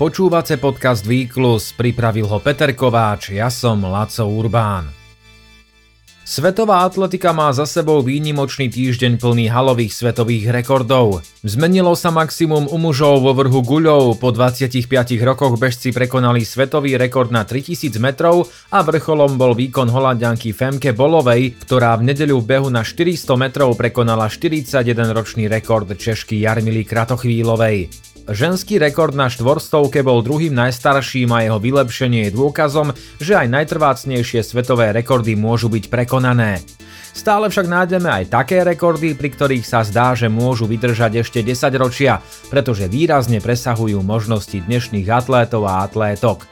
Počúvate podcast Výklus, pripravil ho Peter Kováč, ja som Laco Urbán. Svetová atletika má za sebou výnimočný týždeň plný halových svetových rekordov. Zmenilo sa maximum u mužov vo vrhu guľov, po 25 rokoch bežci prekonali svetový rekord na 3000 metrov a vrcholom bol výkon holandianky Femke Bolovej, ktorá v nedeľu v behu na 400 metrov prekonala 41-ročný rekord Češky Jarmily Kratochvílovej. Ženský rekord na štvorstovke bol druhým najstarším a jeho vylepšenie je dôkazom, že aj najtrvácnejšie svetové rekordy môžu byť prekonané. Stále však nájdeme aj také rekordy, pri ktorých sa zdá, že môžu vydržať ešte 10 ročia, pretože výrazne presahujú možnosti dnešných atlétov a atlétok.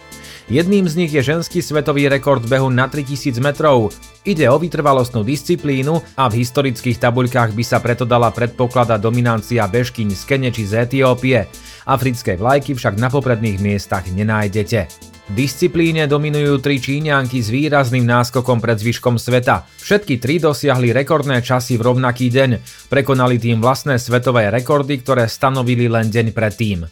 Jedným z nich je ženský svetový rekord behu na 3000 metrov. Ide o vytrvalostnú disciplínu a v historických tabuľkách by sa preto dala predpokladať dominancia bežkyň z Kene či z Etiópie. Africké vlajky však na popredných miestach nenájdete. Disciplíne dominujú tri Číňanky s výrazným náskokom pred zvyškom sveta. Všetky tri dosiahli rekordné časy v rovnaký deň. Prekonali tým vlastné svetové rekordy, ktoré stanovili len deň predtým.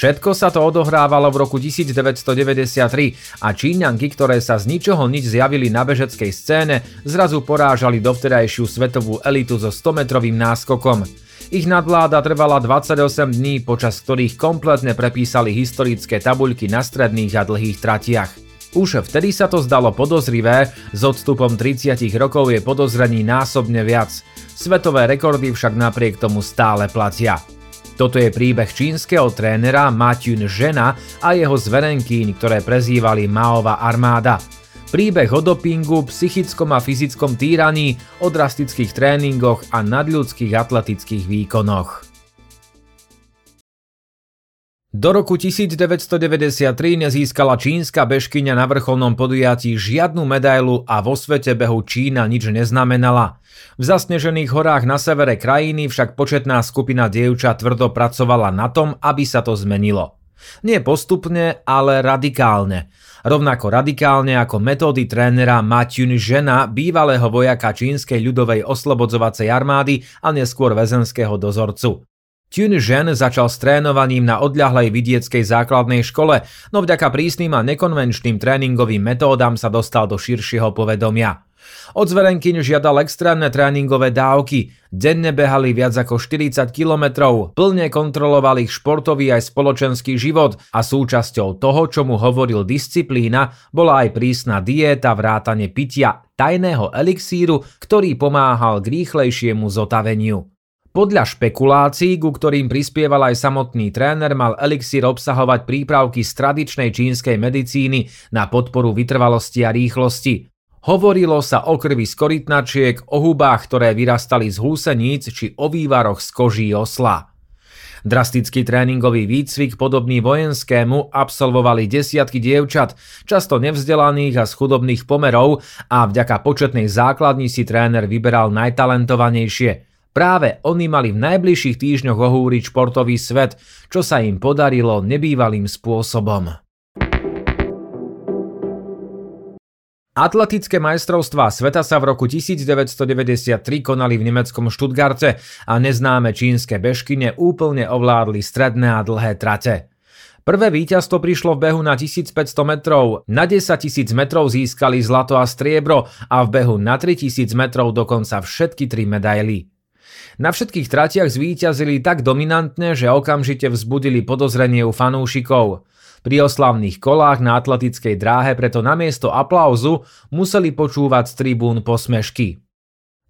Všetko sa to odohrávalo v roku 1993 a Číňanky, ktoré sa z ničoho nič zjavili na bežeckej scéne, zrazu porážali dovtedajšiu svetovú elitu so 100-metrovým náskokom. Ich nadvláda trvala 28 dní, počas ktorých kompletne prepísali historické tabuľky na stredných a dlhých tratiach. Už vtedy sa to zdalo podozrivé, s odstupom 30 rokov je podozrení násobne viac. Svetové rekordy však napriek tomu stále platia. Toto je príbeh čínskeho trénera Matyun Žena a jeho zverenkyň, ktoré prezývali Maova armáda. Príbeh o dopingu, psychickom a fyzickom týraní, o drastických tréningoch a nadľudských atletických výkonoch. Do roku 1993 nezískala čínska bežkyňa na vrcholnom podujatí žiadnu medailu a vo svete behu Čína nič neznamenala. V zasnežených horách na severe krajiny však početná skupina dievčat tvrdo pracovala na tom, aby sa to zmenilo. Nie postupne, ale radikálne. Rovnako radikálne ako metódy trénera Matyun Žena, bývalého vojaka čínskej ľudovej oslobodzovacej armády a neskôr väzenského dozorcu. Tun Zhen začal s trénovaním na odľahlej vidieckej základnej škole, no vďaka prísnym a nekonvenčným tréningovým metódam sa dostal do širšieho povedomia. Od zverenkyň žiadal extrémne tréningové dávky, denne behali viac ako 40 kilometrov, plne kontroloval ich športový aj spoločenský život a súčasťou toho, čo mu hovoril disciplína, bola aj prísna diéta vrátane pitia tajného elixíru, ktorý pomáhal k rýchlejšiemu zotaveniu. Podľa špekulácií, ku ktorým prispieval aj samotný tréner, mal elixír obsahovať prípravky z tradičnej čínskej medicíny na podporu vytrvalosti a rýchlosti. Hovorilo sa o krvi z korytnačiek, o hubách, ktoré vyrastali z húseníc či o vývaroch z koží osla. Drastický tréningový výcvik podobný vojenskému absolvovali desiatky dievčat, často nevzdelaných a z chudobných pomerov a vďaka početnej základni si tréner vyberal najtalentovanejšie – Práve oni mali v najbližších týždňoch ohúriť športový svet, čo sa im podarilo nebývalým spôsobom. Atletické majstrovstvá sveta sa v roku 1993 konali v nemeckom Štutgarte a neznáme čínske bežkyne úplne ovládli stredné a dlhé trate. Prvé víťazstvo prišlo v behu na 1500 metrov, na 10 000 metrov získali zlato a striebro a v behu na 3000 metrov dokonca všetky tri medaily. Na všetkých tratiach zvíťazili tak dominantne, že okamžite vzbudili podozrenie u fanúšikov. Pri oslavných kolách na atletickej dráhe preto namiesto aplauzu museli počúvať z tribún posmešky.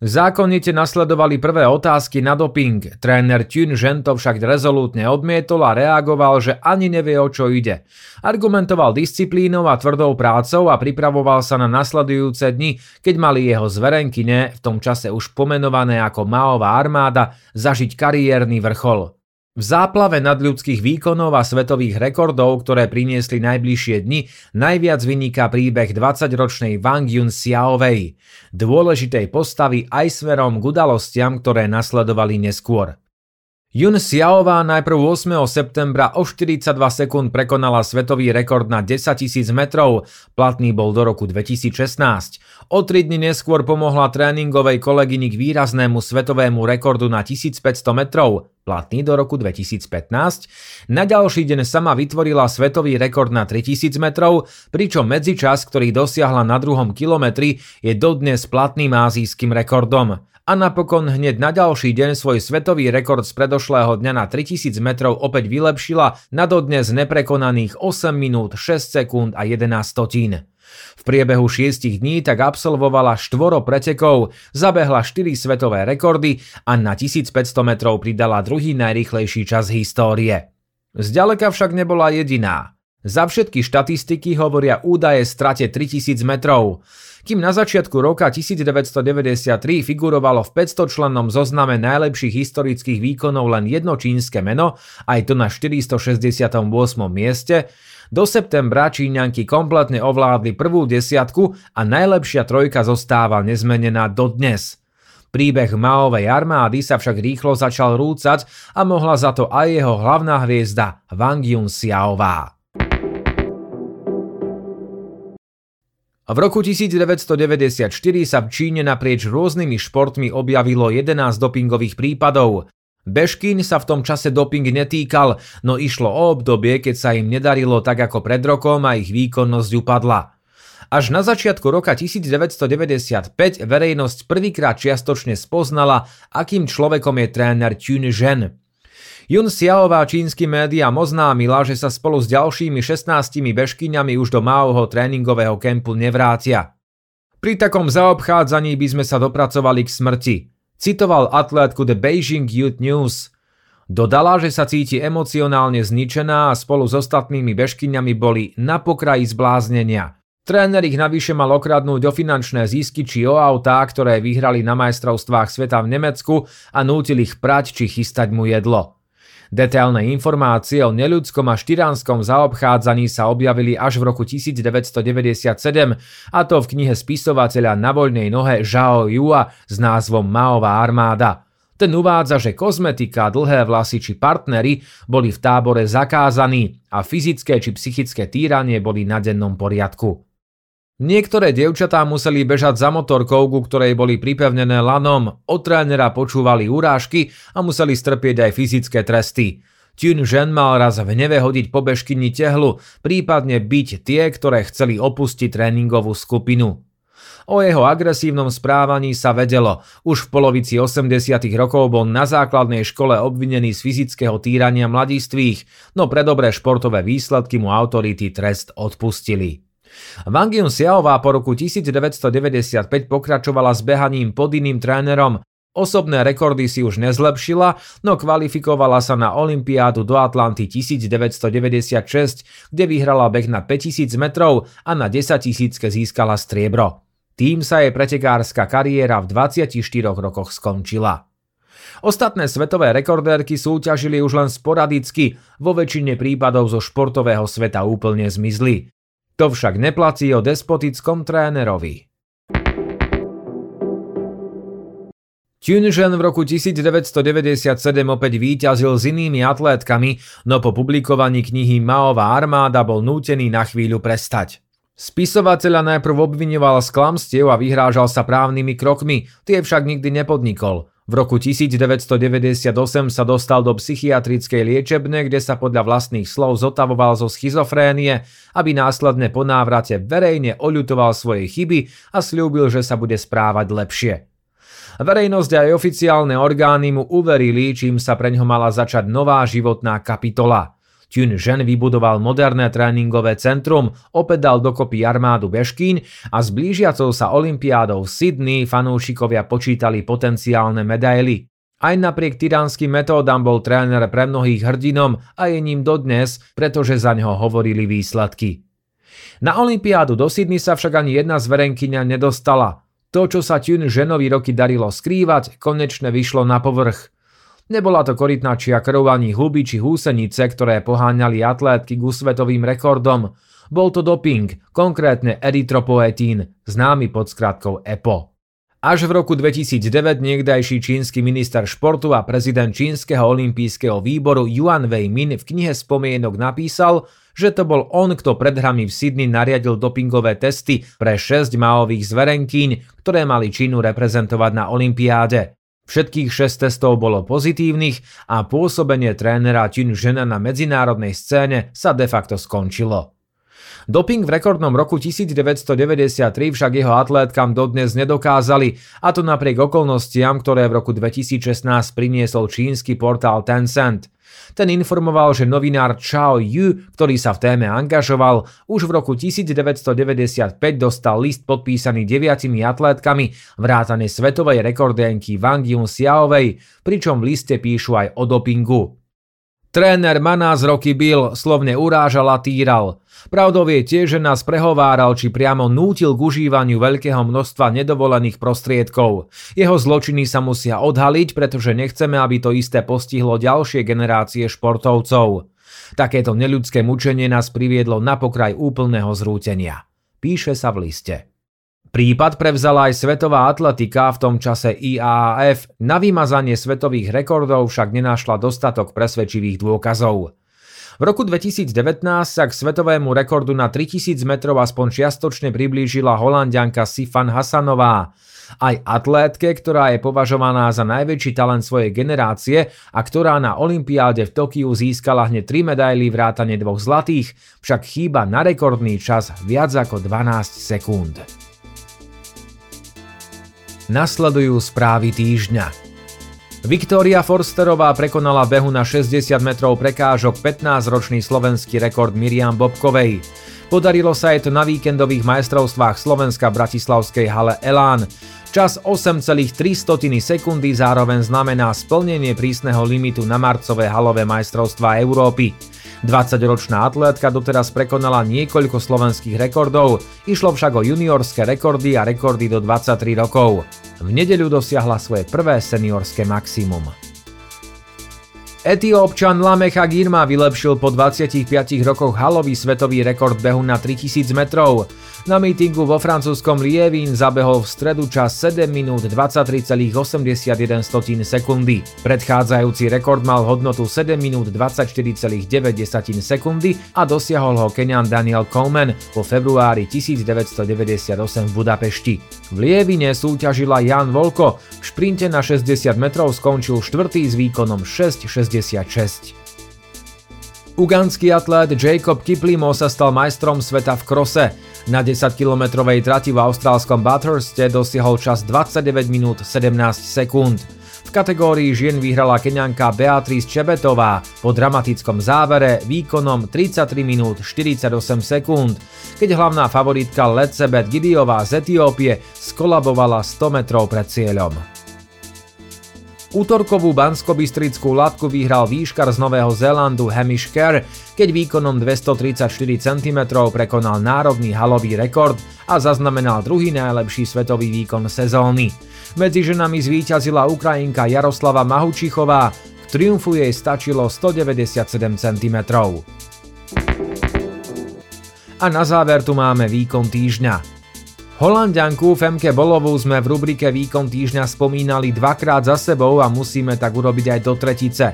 Zákonite nasledovali prvé otázky na doping, tréner Tun Žento však rezolútne odmietol a reagoval, že ani nevie o čo ide. Argumentoval disciplínou a tvrdou prácou a pripravoval sa na nasledujúce dni, keď mali jeho zverenkyne, v tom čase už pomenované ako Maová armáda, zažiť kariérny vrchol. V záplave nadľudských výkonov a svetových rekordov, ktoré priniesli najbližšie dni, najviac vyniká príbeh 20-ročnej Wang Yun Xiaovei, dôležitej postavy aj smerom k udalostiam, ktoré nasledovali neskôr. Yun Xiaová najprv 8. septembra o 42 sekúnd prekonala svetový rekord na 10 000 metrov, platný bol do roku 2016. O 3 dni neskôr pomohla tréningovej kolegyni k výraznému svetovému rekordu na 1500 metrov, platný do roku 2015, na ďalší deň sama vytvorila svetový rekord na 3000 metrov, pričom medzičas, ktorý dosiahla na druhom kilometri, je dodnes platným azijským rekordom. A napokon hneď na ďalší deň svoj svetový rekord z predošlého dňa na 3000 metrov opäť vylepšila na dodnes neprekonaných 8 minút 6 sekúnd a 11 stotín. V priebehu šiestich dní tak absolvovala štvoro pretekov, zabehla 4 svetové rekordy a na 1500 metrov pridala druhý najrýchlejší čas histórie. Zďaleka však nebola jediná. Za všetky štatistiky hovoria údaje strate 3000 metrov. Kým na začiatku roka 1993 figurovalo v 500 člennom zozname najlepších historických výkonov len jedno čínske meno, aj to na 468. mieste, do septembra Číňanky kompletne ovládli prvú desiatku a najlepšia trojka zostáva nezmenená dodnes. Príbeh Maovej armády sa však rýchlo začal rúcať a mohla za to aj jeho hlavná hviezda Wang Yun Xiaová. V roku 1994 sa v Číne naprieč rôznymi športmi objavilo 11 dopingových prípadov. Beškin sa v tom čase doping netýkal, no išlo o obdobie, keď sa im nedarilo tak ako pred rokom a ich výkonnosť upadla. Až na začiatku roka 1995 verejnosť prvýkrát čiastočne spoznala, akým človekom je tréner Tun Zhen. Jun Xiaová čínskym médiám oznámila, že sa spolu s ďalšími 16 bežkyňami už do Maoho tréningového kempu nevrátia. Pri takom zaobchádzaní by sme sa dopracovali k smrti citoval atlétku The Beijing Youth News. Dodala, že sa cíti emocionálne zničená a spolu s ostatnými bežkyňami boli na pokraji zbláznenia. Tréner ich navyše mal okradnúť o finančné zisky či o autá, ktoré vyhrali na majstrovstvách sveta v Nemecku a nútil ich prať či chystať mu jedlo. Detailné informácie o neľudskom a štyránskom zaobchádzaní sa objavili až v roku 1997, a to v knihe spisovateľa na voľnej nohe Zhao Yua s názvom Maová armáda. Ten uvádza, že kozmetika, dlhé vlasy či partnery boli v tábore zakázaní a fyzické či psychické týranie boli na dennom poriadku. Niektoré dievčatá museli bežať za motorkou, ku ktorej boli pripevnené lanom, od trénera počúvali urážky a museli strpieť aj fyzické tresty. Tun žen mal raz v hneve hodiť po bežkyni tehlu, prípadne byť tie, ktoré chceli opustiť tréningovú skupinu. O jeho agresívnom správaní sa vedelo. Už v polovici 80 rokov bol na základnej škole obvinený z fyzického týrania mladistvých, no pre dobré športové výsledky mu autority trest odpustili. Wang Yun Xiaová po roku 1995 pokračovala s behaním pod iným trénerom. Osobné rekordy si už nezlepšila, no kvalifikovala sa na Olympiádu do Atlanty 1996, kde vyhrala beh na 5000 metrov a na 10 tisícke získala striebro. Tým sa jej pretekárska kariéra v 24 rokoch skončila. Ostatné svetové rekordérky súťažili už len sporadicky, vo väčšine prípadov zo športového sveta úplne zmizli. To však neplatí o despotickom trénerovi. Tunžen v roku 1997 opäť výťazil s inými atlétkami, no po publikovaní knihy Maová armáda bol nútený na chvíľu prestať. Spisovateľa najprv obviňoval z klamstiev a vyhrážal sa právnymi krokmi, tie však nikdy nepodnikol. V roku 1998 sa dostal do psychiatrickej liečebne, kde sa podľa vlastných slov zotavoval zo schizofrénie, aby následne po návrate verejne oľutoval svoje chyby a slúbil, že sa bude správať lepšie. Verejnosť aj oficiálne orgány mu uverili, čím sa preňho mala začať nová životná kapitola – Tun Žen vybudoval moderné tréningové centrum, opäť dal dokopy armádu Beškín a s blížiacou sa olympiádou v Sydney fanúšikovia počítali potenciálne medaily. Aj napriek tyránskym metódam bol tréner pre mnohých hrdinom a je ním dodnes, pretože za ňo hovorili výsledky. Na olympiádu do Sydney sa však ani jedna zverenkyňa nedostala. To, čo sa Tune ženovi roky darilo skrývať, konečne vyšlo na povrch – Nebola to korytnačia krv ani huby či húsenice, ktoré poháňali atlétky k svetovým rekordom. Bol to doping, konkrétne erytropoetín, známy pod skratkou EPO. Až v roku 2009 niekdajší čínsky minister športu a prezident čínskeho olympijského výboru Yuan Wei-min v knihe spomienok napísal, že to bol on, kto pred hrami v Sydney nariadil dopingové testy pre 6 maových zverenkýň, ktoré mali Čínu reprezentovať na olympiáde. Všetkých 6 testov bolo pozitívnych a pôsobenie trénera Tin Žena na medzinárodnej scéne sa de facto skončilo. Doping v rekordnom roku 1993 však jeho atlétkam dodnes nedokázali, a to napriek okolnostiam, ktoré v roku 2016 priniesol čínsky portál Tencent. Ten informoval, že novinár Chao Yu, ktorý sa v téme angažoval, už v roku 1995 dostal list podpísaný deviatimi atlétkami vrátane svetovej rekordenky Wang Yun Xiaovej, pričom v liste píšu aj o dopingu. Tréner ma nás roky bil, slovne urážal a týral. Pravdou je tiež, že nás prehováral či priamo nútil k užívaniu veľkého množstva nedovolených prostriedkov. Jeho zločiny sa musia odhaliť, pretože nechceme, aby to isté postihlo ďalšie generácie športovcov. Takéto neľudské mučenie nás priviedlo na pokraj úplného zrútenia. Píše sa v liste. Prípad prevzala aj svetová atletika, v tom čase IAAF, na vymazanie svetových rekordov však nenášla dostatok presvedčivých dôkazov. V roku 2019 sa k svetovému rekordu na 3000 metrov aspoň čiastočne priblížila holandianka Sifan Hasanová. Aj atlétke, ktorá je považovaná za najväčší talent svojej generácie a ktorá na Olympiáde v Tokiu získala hneď 3 medaily vrátane dvoch zlatých, však chýba na rekordný čas viac ako 12 sekúnd. Nasledujú správy týždňa. Viktória Forsterová prekonala behu na 60 metrov prekážok 15-ročný slovenský rekord Miriam Bobkovej. Podarilo sa jej to na víkendových majstrovstvách Slovenska v Bratislavskej hale Elán. Čas 8,3 sekundy zároveň znamená splnenie prísneho limitu na marcové halové majstrovstvá Európy. 20-ročná atlétka doteraz prekonala niekoľko slovenských rekordov, išlo však o juniorské rekordy a rekordy do 23 rokov. V nedeľu dosiahla svoje prvé seniorské maximum. Etiópčan Lamecha Girma vylepšil po 25 rokoch halový svetový rekord behu na 3000 metrov. Na mítingu vo francúzskom Lievin zabehol v stredu čas 7 minút 23,81 sekundy. Predchádzajúci rekord mal hodnotu 7 minút 24,9 sekundy a dosiahol ho Kenian Daniel Coleman vo februári 1998 v Budapešti. V Lievine súťažila Jan Volko, v šprinte na 60 metrov skončil štvrtý s výkonom 6,66. Ugandský atlét Jacob Kiplimo sa stal majstrom sveta v krose. Na 10-kilometrovej trati v austrálskom Bathurste dosiahol čas 29 minút 17 sekúnd. V kategórii žien vyhrala keňanka Beatrice Čebetová po dramatickom závere výkonom 33 minút 48 sekúnd, keď hlavná favoritka Lecebet Gidiová z Etiópie skolabovala 100 metrov pred cieľom. Útorkovú banskobystrickú latku vyhral výškar z Nového Zélandu Hamish Kerr, keď výkonom 234 cm prekonal národný halový rekord a zaznamenal druhý najlepší svetový výkon sezóny. Medzi ženami zvíťazila Ukrajinka Jaroslava Mahučichová, k triumfu jej stačilo 197 cm. A na záver tu máme výkon týždňa. Holandianku Femke Bolovú sme v rubrike Výkon týždňa spomínali dvakrát za sebou a musíme tak urobiť aj do tretice.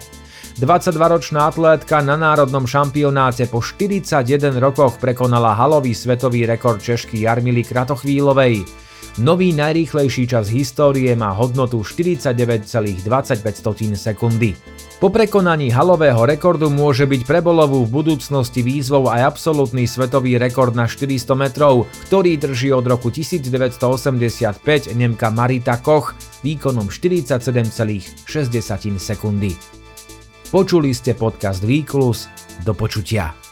22-ročná atlétka na národnom šampionáte po 41 rokoch prekonala halový svetový rekord Češky Jarmily Kratochvílovej. Nový najrýchlejší čas histórie má hodnotu 49,25 sekundy. Po prekonaní halového rekordu môže byť pre Bolovú v budúcnosti výzvou aj absolútny svetový rekord na 400 metrov, ktorý drží od roku 1985 Nemka Marita Koch výkonom 47,6 sekundy. Počuli ste podcast Výklus, do počutia.